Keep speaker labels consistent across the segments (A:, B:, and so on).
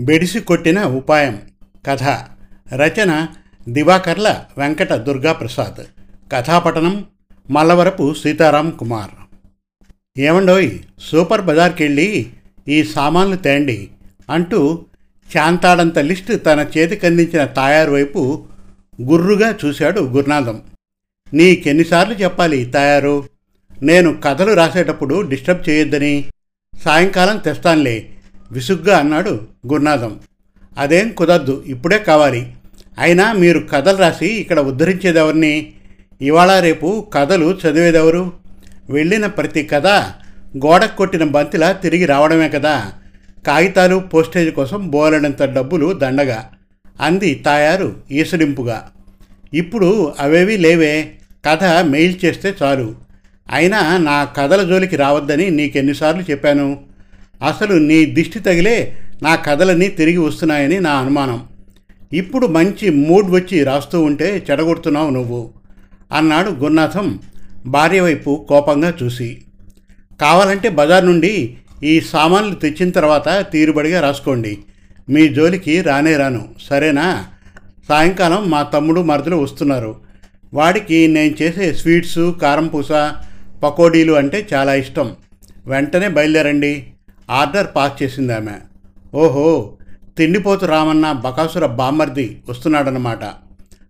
A: బెడిసి కొట్టిన ఉపాయం కథ రచన దివాకర్ల వెంకట దుర్గా ప్రసాద్ కథాపఠనం మల్లవరపు సీతారాం కుమార్. ఏమండోయ్ సూపర్ బజార్కి వెళ్ళి ఈ సామాన్లు తేండి అంటూ చాంతాడంత లిస్టు తన చేతికందించిన తాయారు వైపు గుర్రుగా చూశాడు గురునాథం. నీకెన్నిసార్లు చెప్పాలి తాయారు? నేను కథలు రాసేటప్పుడు డిస్టర్బ్ చేయొద్దని. సాయంకాలం తెస్తానులే విసుగ్గా అన్నాడు గురునాథం. అదేం కుదరదు ఇప్పుడే కావాలి. అయినా మీరు కథలు రాసి ఇక్కడ ఉద్ధరించేదెవరిని? ఇవాళ రేపు కథలు చదివేదెవరు? వెళ్ళిన ప్రతి కథ గోడకు కొట్టిన బంతిలా తిరిగి రావడమే కదా. కాగితాలు పోస్టేజ్ కోసం బోలెడంత డబ్బులు దండగా అంది తాయారు ఈసడింపుగా. ఇప్పుడు అవేవి లేవే కథ మెయిల్ చేస్తే చాలు. అయినా నా కథల జోలికి రావద్దని నీకెన్నిసార్లు చెప్పాను. అసలు నీ దిష్టి తగిలే నా కథలన్నీ తిరిగి వస్తున్నాయని నా అనుమానం. ఇప్పుడు మంచి మూడ్ వచ్చి రాస్తూ ఉంటే చెడగొడుతున్నావు నువ్వు. అన్నాడు గురునాథం భార్య వైపు కోపంగా చూసి. కావాలంటే బజార్ నుండి ఈ సామాన్లు తెచ్చిన తర్వాత తీరుబడిగా రాసుకోండి. మీ జోలికి రానే రాను. సరేనా? సాయంకాలం మా తమ్ముడు మరదలు వస్తున్నారు. వాడికి నేను చేసే స్వీట్స్ కారం పూస పకోడీలు అంటే చాలా ఇష్టం. వెంటనే బయలుదేరండి. ఆర్డర్ పాస్ చేసింది ఆమె ఓహో తిండిపోతు రామన్న బకాసుర బామ్మర్ది వస్తున్నాడనమాట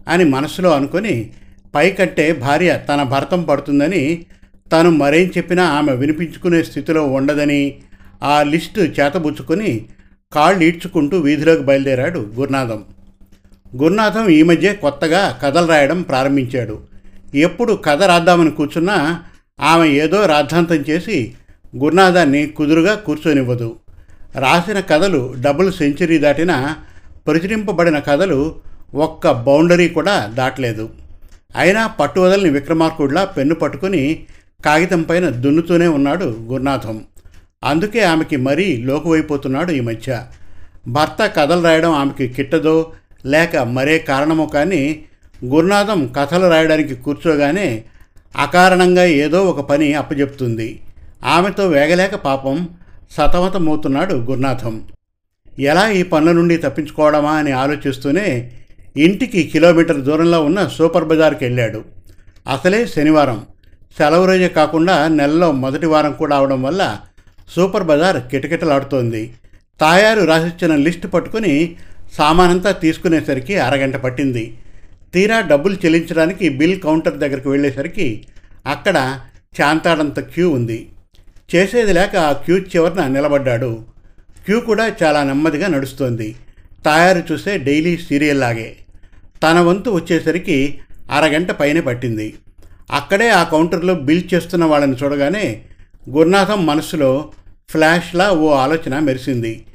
A: అని మనసులో అనుకొని పైకట్టే భార్య తన భర్తం పడుతుందని తను మరేం చెప్పినా ఆమె వినిపించుకునే స్థితిలో ఉండదని ఆ లిస్టు చేతబుచ్చుకొని కాళ్ళు ఈడ్చుకుంటూ వీధిలోకి బయలుదేరాడు గురునాథం. గురునాథం ఈ మధ్య కొత్తగా కథలు రాయడం ప్రారంభించాడు. ఎప్పుడు కథ రాద్దామని కూర్చున్నా ఆమె ఏదో రాద్ధాంతం చేసి గురునాథాన్ని కుదురుగా కూర్చొనివ్వదు. రాసిన కథలు డబుల్ సెంచరీ దాటిన ప్రచురింపబడిన కథలు ఒక్క బౌండరీ కూడా దాటలేదు. అయినా పట్టు వదలని విక్రమార్కుడిలా పెన్ను పట్టుకుని కాగితం పైన దున్నుతూనే ఉన్నాడు గురునాథం. అందుకే ఆమెకి మరీ లోకువైపోతున్నాడు ఈ మధ్య. భర్త కథలు రాయడం ఆమెకి కిట్టదో లేక మరే కారణమో కానీ గురునాథం కథలు రాయడానికి కూర్చోగానే అకారణంగా ఏదో ఒక పని అప్పచెప్తుంది ఆమెతో వేగలేక పాపం సతమతమవుతున్నాడు గురునాథం. ఎలా ఈ పనుల నుండి తప్పించుకోవడమా అని ఆలోచిస్తూనే ఇంటికి కిలోమీటర్ దూరంలో ఉన్న సూపర్ బజార్కి వెళ్ళాడు. అసలే శనివారం. సెలవు రోజే కాకుండా నెలలో మొదటి వారం కూడా అవడం వల్ల సూపర్ బజార్ కిటకిటలాడుతోంది. తాయారు రాసిచ్చిన లిస్టు పట్టుకుని సామానంతా తీసుకునేసరికి అరగంట పట్టింది. తీరా డబ్బులు చెల్లించడానికి బిల్ కౌంటర్ దగ్గరికి వెళ్ళేసరికి అక్కడ చాంతాడంత క్యూ ఉంది. చేసేది లేక ఆ క్యూ చివరన నిలబడ్డాడు. క్యూ కూడా చాలా నెమ్మదిగా నడుస్తోంది. తయారు చూసే డైలీ సీరియల్ లాగే. తన వంతు వచ్చేసరికి అరగంట పైనే పట్టింది. అక్కడే ఆ కౌంటర్లో బిల్ చేస్తున్న వాళ్ళని చూడగానే గురునాథం మనసులో ఫ్లాష్లా ఓ ఆలోచన మెరిసింది.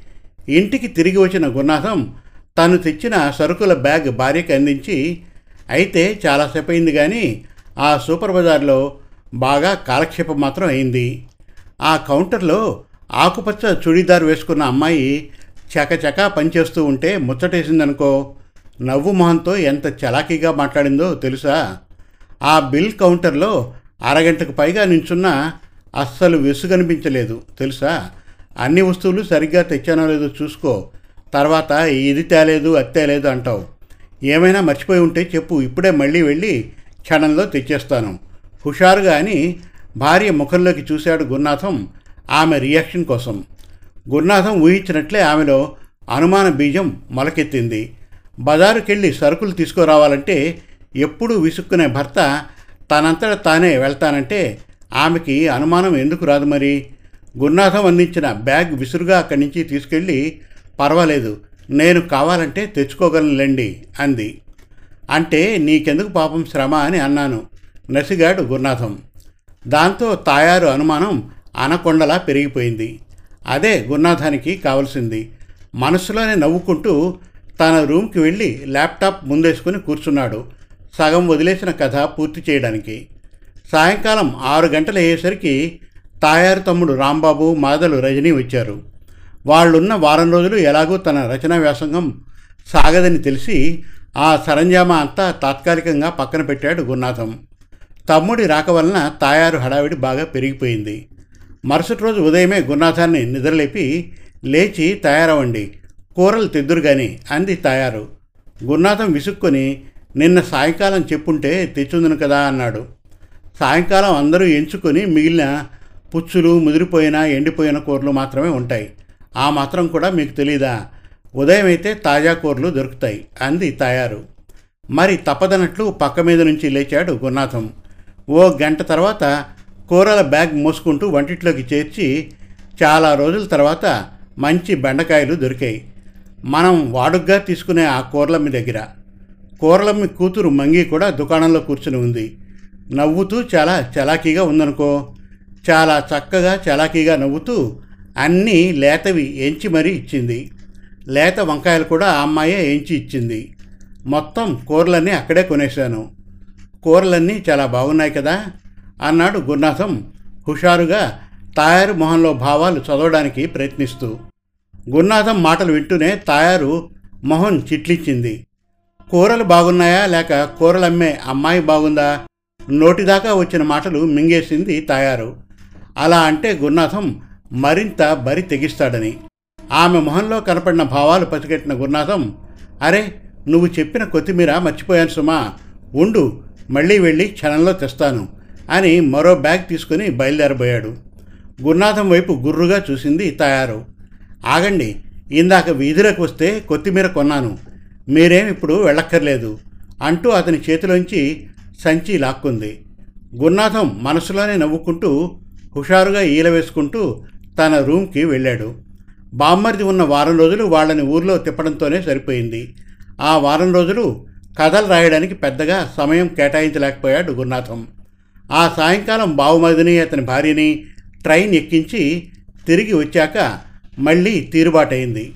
A: ఇంటికి తిరిగి వచ్చిన గురునాథం తను తెచ్చిన సరుకుల బ్యాగ్ భార్యకి అందించి అయితే చాలాసేపు అయింది కానీ ఆ సూపర్ బజార్లో బాగా కాలక్షేపం మాత్రం అయింది. ఆ కౌంటర్లో ఆకుపచ్చ చుడీదార్ వేసుకున్న అమ్మాయి చకచకా పనిచేస్తూ ఉంటే ముచ్చటేసిందనుకో నవ్వు మొహంతో ఎంత చలాకీగా మాట్లాడిందో తెలుసా? ఆ బిల్ కౌంటర్లో అరగంటకు పైగా నించున్న అస్సలు విసుగనిపించలేదు తెలుసా? అన్ని వస్తువులు సరిగ్గా తెచ్చానో లేదో చూసుకో తర్వాత ఇది తేలేదు అది తేలేదు అంటావు. ఏమైనా మర్చిపోయి ఉంటే చెప్పు ఇప్పుడే మళ్ళీ వెళ్ళి క్షణంలో తెచ్చేస్తాను. హుషారుగా అని భార్య ముఖంలోకి చూశాడు గురునాథం ఆమె రియాక్షన్ కోసం. గురునాథం ఊహించినట్లే ఆమెలో అనుమాన బీజం మొలకెత్తింది. బజారుకెళ్ళి సరుకులు తీసుకురావాలంటే ఎప్పుడూ విసుక్కునే భర్త తనంతట తానే వెళ్తానంటే ఆమెకి అనుమానం ఎందుకు రాదు మరి? గురునాథం అందించిన బ్యాగ్ విసురుగా అక్కడి నుంచి తీసుకెళ్ళి పర్వాలేదు నేను కావాలంటే తెచ్చుకోగలనులేండి అంది. అంటే నీకెందుకు పాపం శ్రమ అని అన్నాను నసిగాడు గురునాథం. దాంతో తాయారు అనుమానం అనకొండలా పెరిగిపోయింది. అదే గున్నాథానికి కావలసింది. మనసులోనే నవ్వుకుంటూ తన రూమ్కి వెళ్ళి ల్యాప్టాప్ ముందేసుకుని కూర్చున్నాడు. సగం వదిలేసిన కథ పూర్తి చేయడానికి. సాయంకాలం ఆరు గంటలు అయ్యేసరికి తాయారు తమ్ముడు రాంబాబు మాదలు రజనీ వచ్చారు. వాళ్ళున్న వారం రోజులు ఎలాగో తన రచనా వ్యాసంగం సాగదని తెలిసి ఆ సరంజామా అంతా తాత్కాలికంగా పక్కన పెట్టాడు గురునాథం. తమ్ముడి రాక వలన తాయారు హడావిడి బాగా పెరిగిపోయింది. మరుసటి రోజు ఉదయమే గురునాథాన్ని నిద్రలేపి లేచి తయారవ్వండి కూరలు తెద్దురు గాని అంది తాయారు. గురునాథం విసుక్కొని నిన్న సాయంకాలం చెప్పుంటే తెచ్చుందును కదా అన్నాడు. సాయంకాలం అందరూ ఎంచుకొని మిగిలిన పుచ్చులు ముదిరిపోయిన ఎండిపోయిన కూరలు మాత్రమే ఉంటాయి. ఆ మాత్రం కూడా మీకు తెలీదా? ఉదయం అయితే తాజా కూరలు దొరుకుతాయి అంది తాయారు. మరి తప్పదనట్లు పక్క మీద నుంచి లేచాడు గురునాథం. ఓ గంట తర్వాత కూరల బ్యాగ్ మోసుకుంటూ వంటిట్లోకి చేర్చి చాలా రోజుల తర్వాత మంచి బెండకాయలు దొరికాయి. మనం వాడుగ్గా తీసుకునే ఆ కూరలమ్మి దగ్గర. కూరలమ్మి కూతురు మంగి కూడా దుకాణంలో కూర్చుని ఉంది. నవ్వుతూ చాలా చలాకీగా ఉందనుకో. చాలా చక్కగా చలాకీగా నవ్వుతూ అన్నీ లేతవి ఎంచి మరీ ఇచ్చింది. లేత వంకాయలు కూడా ఆ అమ్మాయే ఎంచి ఇచ్చింది. మొత్తం కూరలన్నీ అక్కడే కొనేశాను. కూరలన్నీ చాలా బాగున్నాయి కదా? అన్నాడు గురునాథం హుషారుగా తాయారు మొహంలో భావాలు చదవడానికి ప్రయత్నిస్తూ. గురునాథం మాటలు వింటూనే తాయారు మొహం చిట్లిచ్చింది కూరలు బాగున్నాయా లేక కూరలు అమ్మే అమ్మాయి బాగుందా? నోటిదాకా వచ్చిన మాటలు మింగేసింది తాయారు. అలా అంటే గురునాథం మరింత బరి తెగిస్తాడని. ఆమె మొహంలో కనపడిన భావాలు పసిగట్టిన గురునాథం అరే నువ్వు చెప్పిన కొత్తిమీర మర్చిపోయాను సుమా. ఉండు మళ్ళీ వెళ్ళి క్షణంలో తెస్తాను అని మరో బ్యాగ్ తీసుకుని బయలుదేరబోయాడు. గురునాథం వైపు గుర్రుగా చూసింది తయారు. ఆగండి ఇందాక వీధిలోకి వస్తే కొత్తిమీర కొన్నాను. మీరేం ఇప్పుడు వెళ్ళక్కర్లేదు అంటూ అతని చేతిలోంచి సంచి లాక్కుంది. గురునాథం మనసులోనే నవ్వుకుంటూ హుషారుగా ఈల వేసుకుంటూ తన రూమ్కి వెళ్ళాడు. బామ్మర్ది ఉన్న వారం రోజులు వాళ్ళని ఊర్లో తిప్పడంతోనే సరిపోయింది. ఆ వారం రోజులు కథలు రాయడానికి పెద్దగా సమయం కేటాయించలేకపోయాడు గురునాథం. ఆ సాయంకాలం బావుమదిని అతని భార్యని ట్రైన్ ఎక్కించి తిరిగి వచ్చాక మళ్ళీ తీరుబాటైంది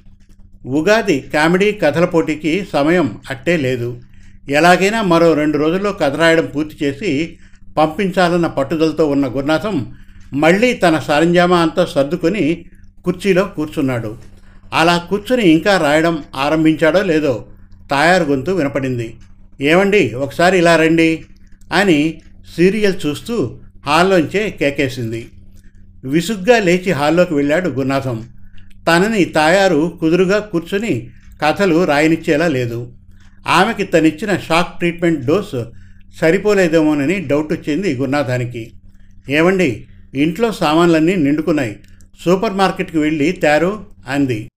A: ఉగాది కామెడీ కథల పోటీకి సమయం అట్టే లేదు. ఎలాగైనా మరో రెండు రోజుల్లో కథ రాయడం పూర్తి చేసి పంపించాలన్న పట్టుదలతో ఉన్న గురునాథం మళ్ళీ తన సరంజామా అంతా సర్దుకొని కుర్చీలో కూర్చున్నాడు. అలా కూర్చుని ఇంకా రాయడం ఆరంభించాడో లేదో తాయారు గొంతు వినపడింది. ఏమండి ఒకసారి ఇలా రండి అని సీరియల్ చూస్తూ హాల్లోంచే కేకేసింది. విసుగ్గా లేచి హాల్లోకి వెళ్ళాడు గురునాథం. తనని తాయారు కుదురుగా కూర్చుని కథలు రాయనిచ్చేలా లేదు. ఆమెకి తనిచ్చిన షాక్ ట్రీట్మెంట్ డోస్ సరిపోలేదేమోనని డౌట్ వచ్చింది గురునాథానికి. ఏమండి ఇంట్లో సామాన్లన్నీ నిండుకున్నాయి. సూపర్ మార్కెట్కి వెళ్ళి తేరు అంది.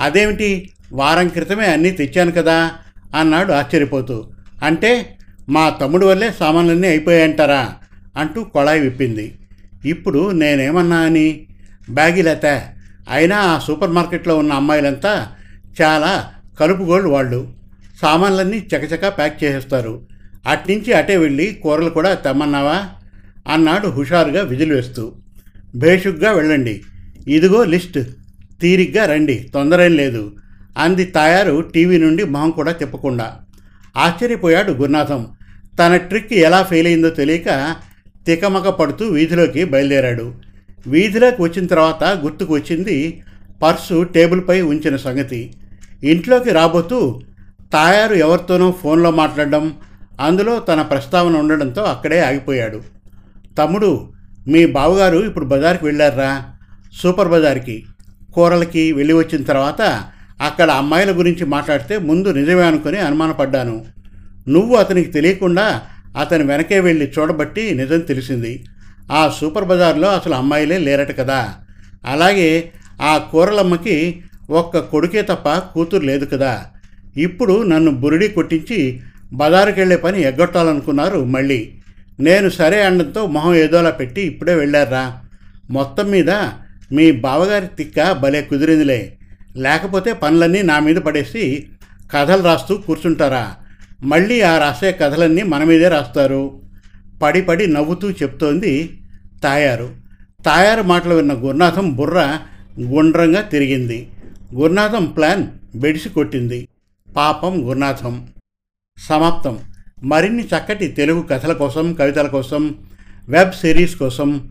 A: అదేమిటి? వారం క్రితమే అన్నీ తెచ్చాను కదా అన్నాడు ఆశ్చర్యపోతూ. అంటే మా తమ్ముడు వల్లే సామాన్లన్నీ అయిపోయాయంటారా? అంటూ కొళాయి విప్పింది. ఇప్పుడు నేనేమన్నా అని? బ్యాగిలత అయినా ఆ సూపర్ మార్కెట్లో ఉన్న అమ్మాయిలంతా చాలా కలుపుగోళ్ళు వాళ్ళు. సామాన్లన్నీ చకచకా ప్యాక్ చేసేస్తారు. అట్నుంచి అటే వెళ్ళి కూరలు కూడా తెమ్మన్నావా? అన్నాడు హుషారుగా విజిల్ వేస్తూ. భేషుగ్గా వెళ్ళండి. ఇదిగో లిస్ట్. తీరిగ్గా రండి తొందరేం లేదు అంది తాయారు టీవీ నుండి మొహం కూడా తిప్పకుండా. ఆశ్చర్యపోయాడు గురునాథం. తన ట్రిక్ ఎలా ఫెయిల్ అయిందో తెలియక తికమక పడుతూ వీధిలోకి బయలుదేరాడు. వీధిలోకి వచ్చిన తర్వాత గుర్తుకు వచ్చింది పర్సు టేబుల్పై ఉంచిన సంగతి. ఇంట్లోకి రాబోతూ తాయారు ఎవరితోనో ఫోన్లో మాట్లాడడం అందులో తన ప్రస్తావన ఉండడంతో అక్కడే ఆగిపోయాడు. తమ్ముడు మీ బావగారు ఇప్పుడు బజార్కి వెళ్ళారా? సూపర్ బజార్కి. కూరలకి వెళ్ళి వచ్చిన తర్వాత అక్కడ అమ్మాయిల గురించి మాట్లాడితే ముందు నిజమే అనుకుని అనుమానపడ్డాను. నువ్వు అతనికి తెలియకుండా అతని వెనకే వెళ్ళి చూడబట్టి నిజం తెలిసింది. ఆ సూపర్ బజార్లో అసలు అమ్మాయిలే లేరట కదా. అలాగే ఆ కూరలమ్మకి ఒక్క కొడుకే తప్ప కూతురు లేదు కదా. ఇప్పుడు నన్ను బురిడి కొట్టించి బజారుకి వెళ్ళే పని ఎగ్గొట్టాలనుకున్నారు మళ్ళీ. నేను సరే అనడంతో మొహం ఏదోలా పెట్టి ఇప్పుడే వెళ్ళారా? మొత్తం మీద మీ బావగారి తిక్క భలే కుదిరిందిలే. లేకపోతే పనులన్నీ నా మీద పడేసి కథలు రాస్తూ కూర్చుంటారా? మళ్ళీ ఆ రాసే కథలన్నీ మన మీదే రాస్తారు. పడి పడి నవ్వుతూ చెప్తోంది తాయారు. తాయారు మాటలు విన్న గురునాథం బుర్ర గుండ్రంగా తిరిగింది. గురునాథం ప్లాన్ బెడిసి కొట్టింది. పాపం గురునాథం. సమాప్తం. మరిన్ని చక్కటి తెలుగు కథల కోసం కవితల కోసం వెబ్ సిరీస్ కోసం